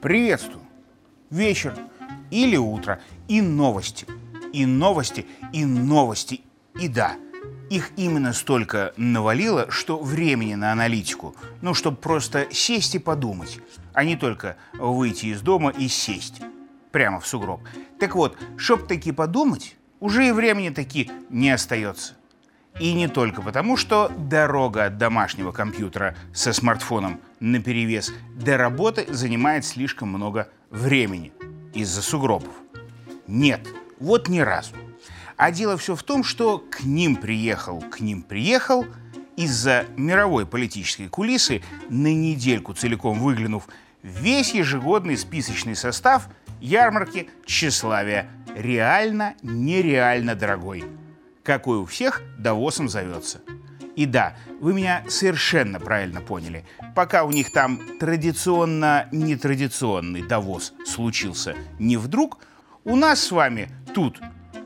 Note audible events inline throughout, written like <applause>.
Приветствую. Вечер или утро. И новости. И новости, и новости. И да, их именно столько навалило, что времени на аналитику. Ну, чтобы просто сесть и подумать, а не только выйти из дома и сесть прямо в сугроб. Так вот, чтоб таки подумать, уже и времени таки не остается. И не только потому, что дорога от домашнего компьютера со смартфоном на перевес до работы занимает слишком много времени из-за сугробов. Нет, вот ни разу. А дело все в том, что к ним приехал, к ним приехал, из-за мировой политической кулисы, на недельку целиком выглянув, весь ежегодный списочный состав ярмарки тщеславия реально нереально дорогой – какой у всех Давосом зовется. И да, вы меня совершенно правильно поняли. Пока у них там традиционно нетрадиционный Давос случился не вдруг, у нас с вами тут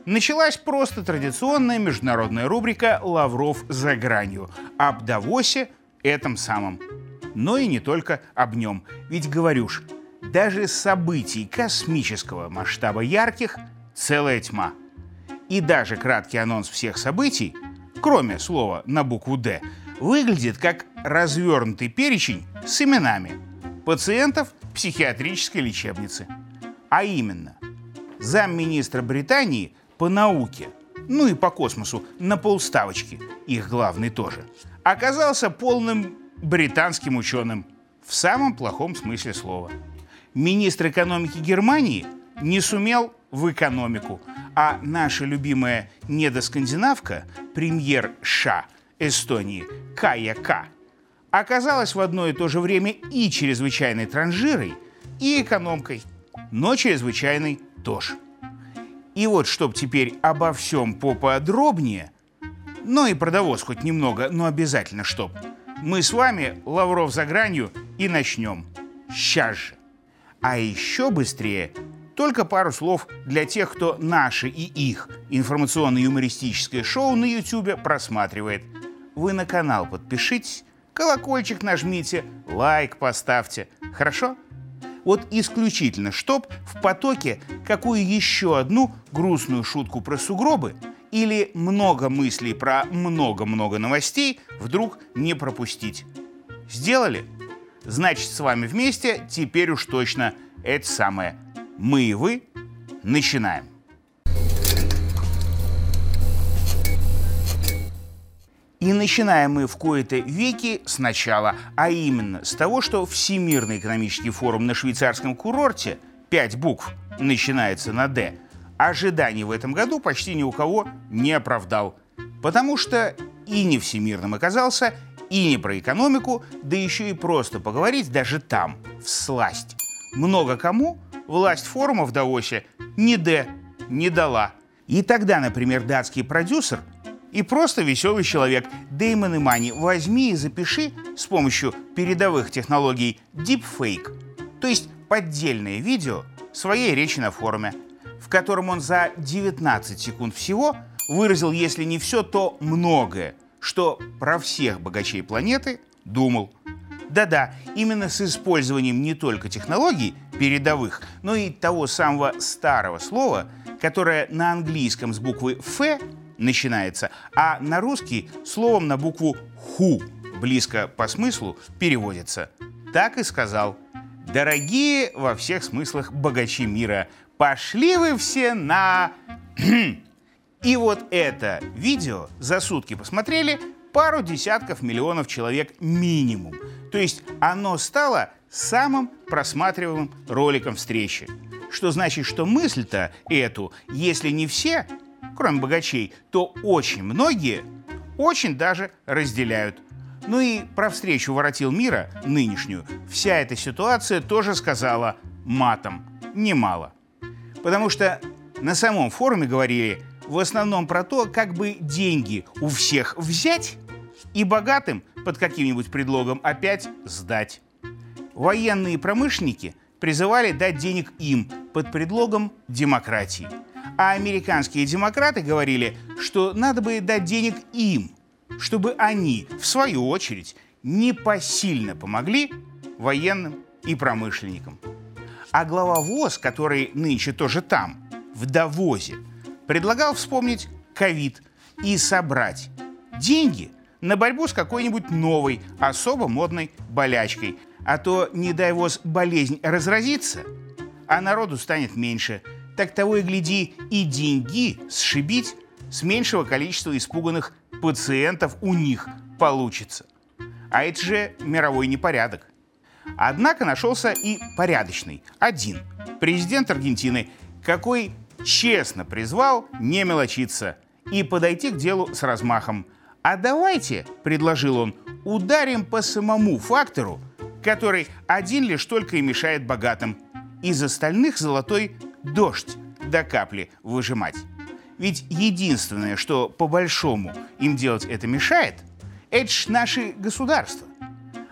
началась просто традиционная международная рубрика «Лавров за гранью» об Давосе этом самом. Но и не только об нем. Ведь говорю ж, даже событий космического масштаба ярких целая тьма – и даже краткий анонс всех событий, кроме слова на букву «Д», выглядит как развернутый перечень с именами пациентов психиатрической лечебницы. А именно, замминистра Британии по науке, ну и по космосу на полставочки, их главный тоже, оказался полным британским ученым в самом плохом смысле слова. Министр экономики Германии не сумел в экономику – а наша любимая недоскандинавка, премьер Ша Эстонии Кая К, оказалась в одно и то же время и чрезвычайной транжирой, и экономкой, но чрезвычайной тоже. И вот, чтоб теперь обо всем поподробнее, ну и продовоз хоть немного, но обязательно чтоб, мы с вами, Лавров за гранью, и начнем. Сейчас же. А еще быстрее только пару слов для тех, кто наши и их информационно-юмористическое шоу на YouTube просматривает. Вы на канал подпишитесь, колокольчик нажмите, лайк поставьте. Хорошо? Вот исключительно, чтоб в потоке какую еще одну грустную шутку про сугробы или много мыслей про много-много новостей вдруг не пропустить. Сделали? Значит, с вами вместе теперь уж точно это самое мы и вы начинаем. И начинаем мы в кои-то веки сначала, а именно с того, что Всемирный экономический форум на швейцарском курорте, пять букв, начинается на «Д», ожиданий в этом году почти ни у кого не оправдал. Потому что и не всемирным оказался, и не про экономику, да еще и просто поговорить даже там, в сласть. Много кому власть форума в Даосе ни Д не дала. И тогда, например, датский продюсер и просто веселый человек Дэймон Имани возьми и запиши с помощью передовых технологий deepfake, то есть поддельное видео своей речи на форуме, в котором он за 19 секунд всего выразил, если не все, то многое, что про всех богачей планеты думал. Да-да, именно с использованием не только технологий, передовых, но и того самого старого слова, которое на английском с буквы «ф» начинается, а на русский словом на букву «ху» близко по смыслу переводится. Так и сказал. Дорогие во всех смыслах богачи мира, пошли вы все на... <clears throat> И вот это видео за сутки посмотрели пару десятков миллионов человек минимум. То есть оно стало самым просматриваемым роликом встречи. Что значит, что мысль-то эту, если не все, кроме богачей, то очень многие очень даже разделяют. Ну и про встречу воротил мира, нынешнюю, вся эта ситуация тоже сказала матом немало. Потому что на самом форуме говорили в основном про то, как бы деньги у всех взять и богатым под каким-нибудь предлогом опять сдать военные промышленники призывали дать денег им под предлогом демократии. А американские демократы говорили, что надо бы дать денег им чтобы они, в свою очередь, непосильно помогли военным и промышленникам. А глава ВОЗ, который нынче тоже там, в Давозе, предлагал вспомнить ковид и собрать деньги на борьбу с какой-нибудь новой, особо модной болячкой. А то, не дай ВОЗ, болезнь разразится, а народу станет меньше. Так того и гляди, и деньги сшибить с меньшего количества испуганных пациентов у них получится. А это же мировой непорядок. Однако нашелся и порядочный, один, президент Аргентины, какой честно призвал не мелочиться и подойти к делу с размахом. А давайте, предложил он, ударим по самому фактору, который один лишь только и мешает богатым. Из остальных золотой дождь до капли выжимать. Ведь единственное, что по-большому им делать это мешает, это ж наши государства.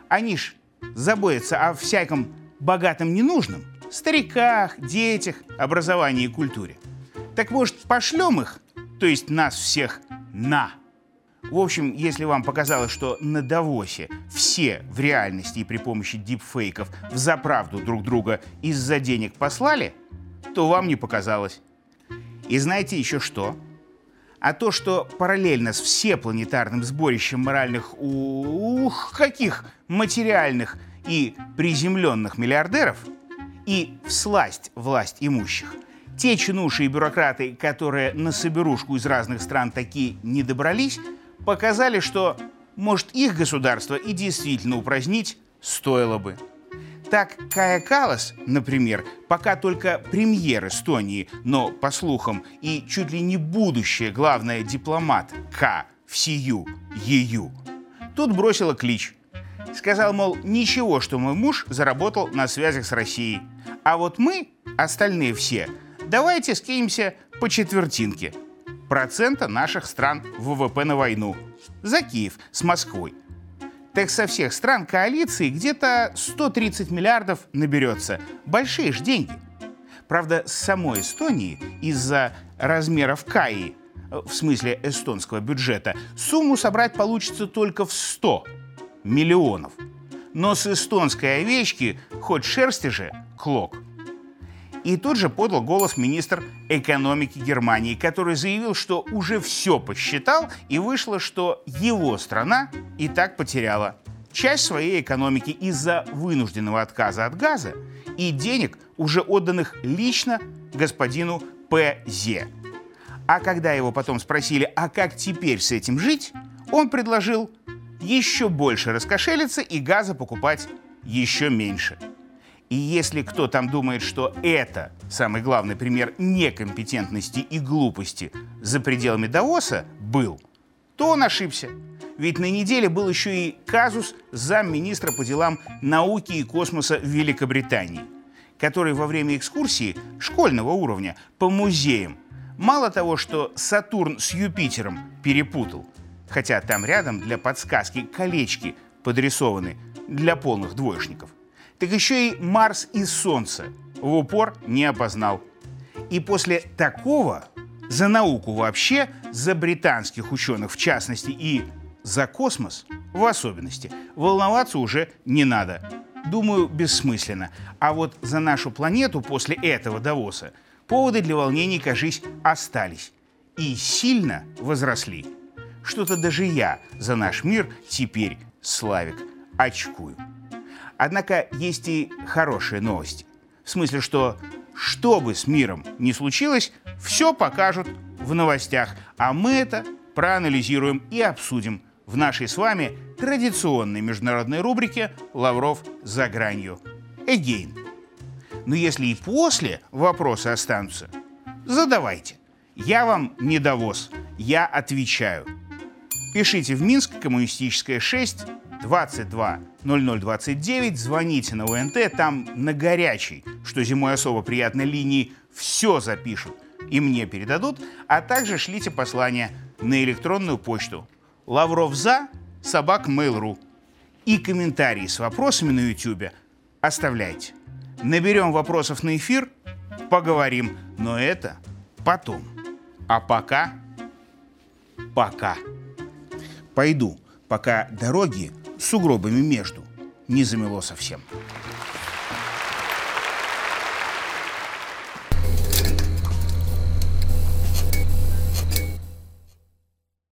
Они ж заботятся о всяком богатом ненужном, стариках, детях, образовании и культуре. Так может, пошлем их, то есть нас всех, на? В общем, если вам показалось, что на Давосе все в реальности и при помощи дипфейков в заправду друг друга из-за денег послали, то вам не показалось. И знаете еще что? А то, что параллельно с всепланетарным сборищем моральных, ух, каких материальных и приземленных миллиардеров и всласть власть имущих, те чинуши и бюрократы, которые на соберушку из разных стран такие не добрались, показали, что, может, их государство и действительно упразднить стоило бы. Так Кая Калас, например, пока только премьер Эстонии, но, по слухам, и чуть ли не будущее главное дипломат К в сию, ее, тут бросила клич. Сказал, мол, ничего, что мой муж заработал на связях с Россией. А вот мы, остальные все, давайте скинемся по четвертинке. Процента наших стран ВВП на войну. За Киев с Москвой так со всех стран коалиции где-то 130 миллиардов наберется. Большие же деньги. Правда, с самой Эстонии из-за размеров КАИ, в смысле эстонского бюджета, сумму собрать получится только в 100 миллионов. Но с эстонской овечки хоть шерсти же клок – и тут же подал голос министр экономики Германии, который заявил, что уже все посчитал, и вышло, что его страна и так потеряла часть своей экономики из-за вынужденного отказа от газа и денег, уже отданных лично господину П.З. А когда его потом спросили, а как теперь с этим жить, он предложил еще больше раскошелиться и газа покупать еще меньше – и если кто там думает, что это самый главный пример некомпетентности и глупости за пределами Даоса был, то он ошибся. Ведь на неделе был еще и казус замминистра по делам науки и космоса Великобритании, который во время экскурсии школьного уровня по музеям мало того, что Сатурн с Юпитером перепутал, хотя там рядом для подсказки колечки подрисованы для полных двоечников – так еще и Марс и Солнце в упор не опознал. И после такого за науку вообще, за британских ученых в частности и за космос в особенности волноваться уже не надо. Думаю, бессмысленно. А вот за нашу планету после этого Давоса поводы для волнений, кажись, остались. И сильно возросли. Что-то даже я за наш мир теперь, Славик, очкую. Однако есть и хорошие новости. В смысле, что что бы с миром ни случилось, все покажут в новостях, а мы это проанализируем и обсудим в нашей с вами традиционной международной рубрике «Лавров за гранью». Again. Но если и после вопросы останутся, задавайте. Я вам не довоз, я отвечаю. Пишите в Минск, коммунистическая 6, 22 0029, звоните на УНТ, там на горячей, что зимой особо приятной линии, все запишут и мне передадут, а также шлите послание на электронную почту Лавров за собак Mail.ru и комментарии с вопросами на YouTube оставляйте. Наберем вопросов на эфир, поговорим, но это потом. А пока, пока. Пойду, пока дороги сугробами между не замело совсем.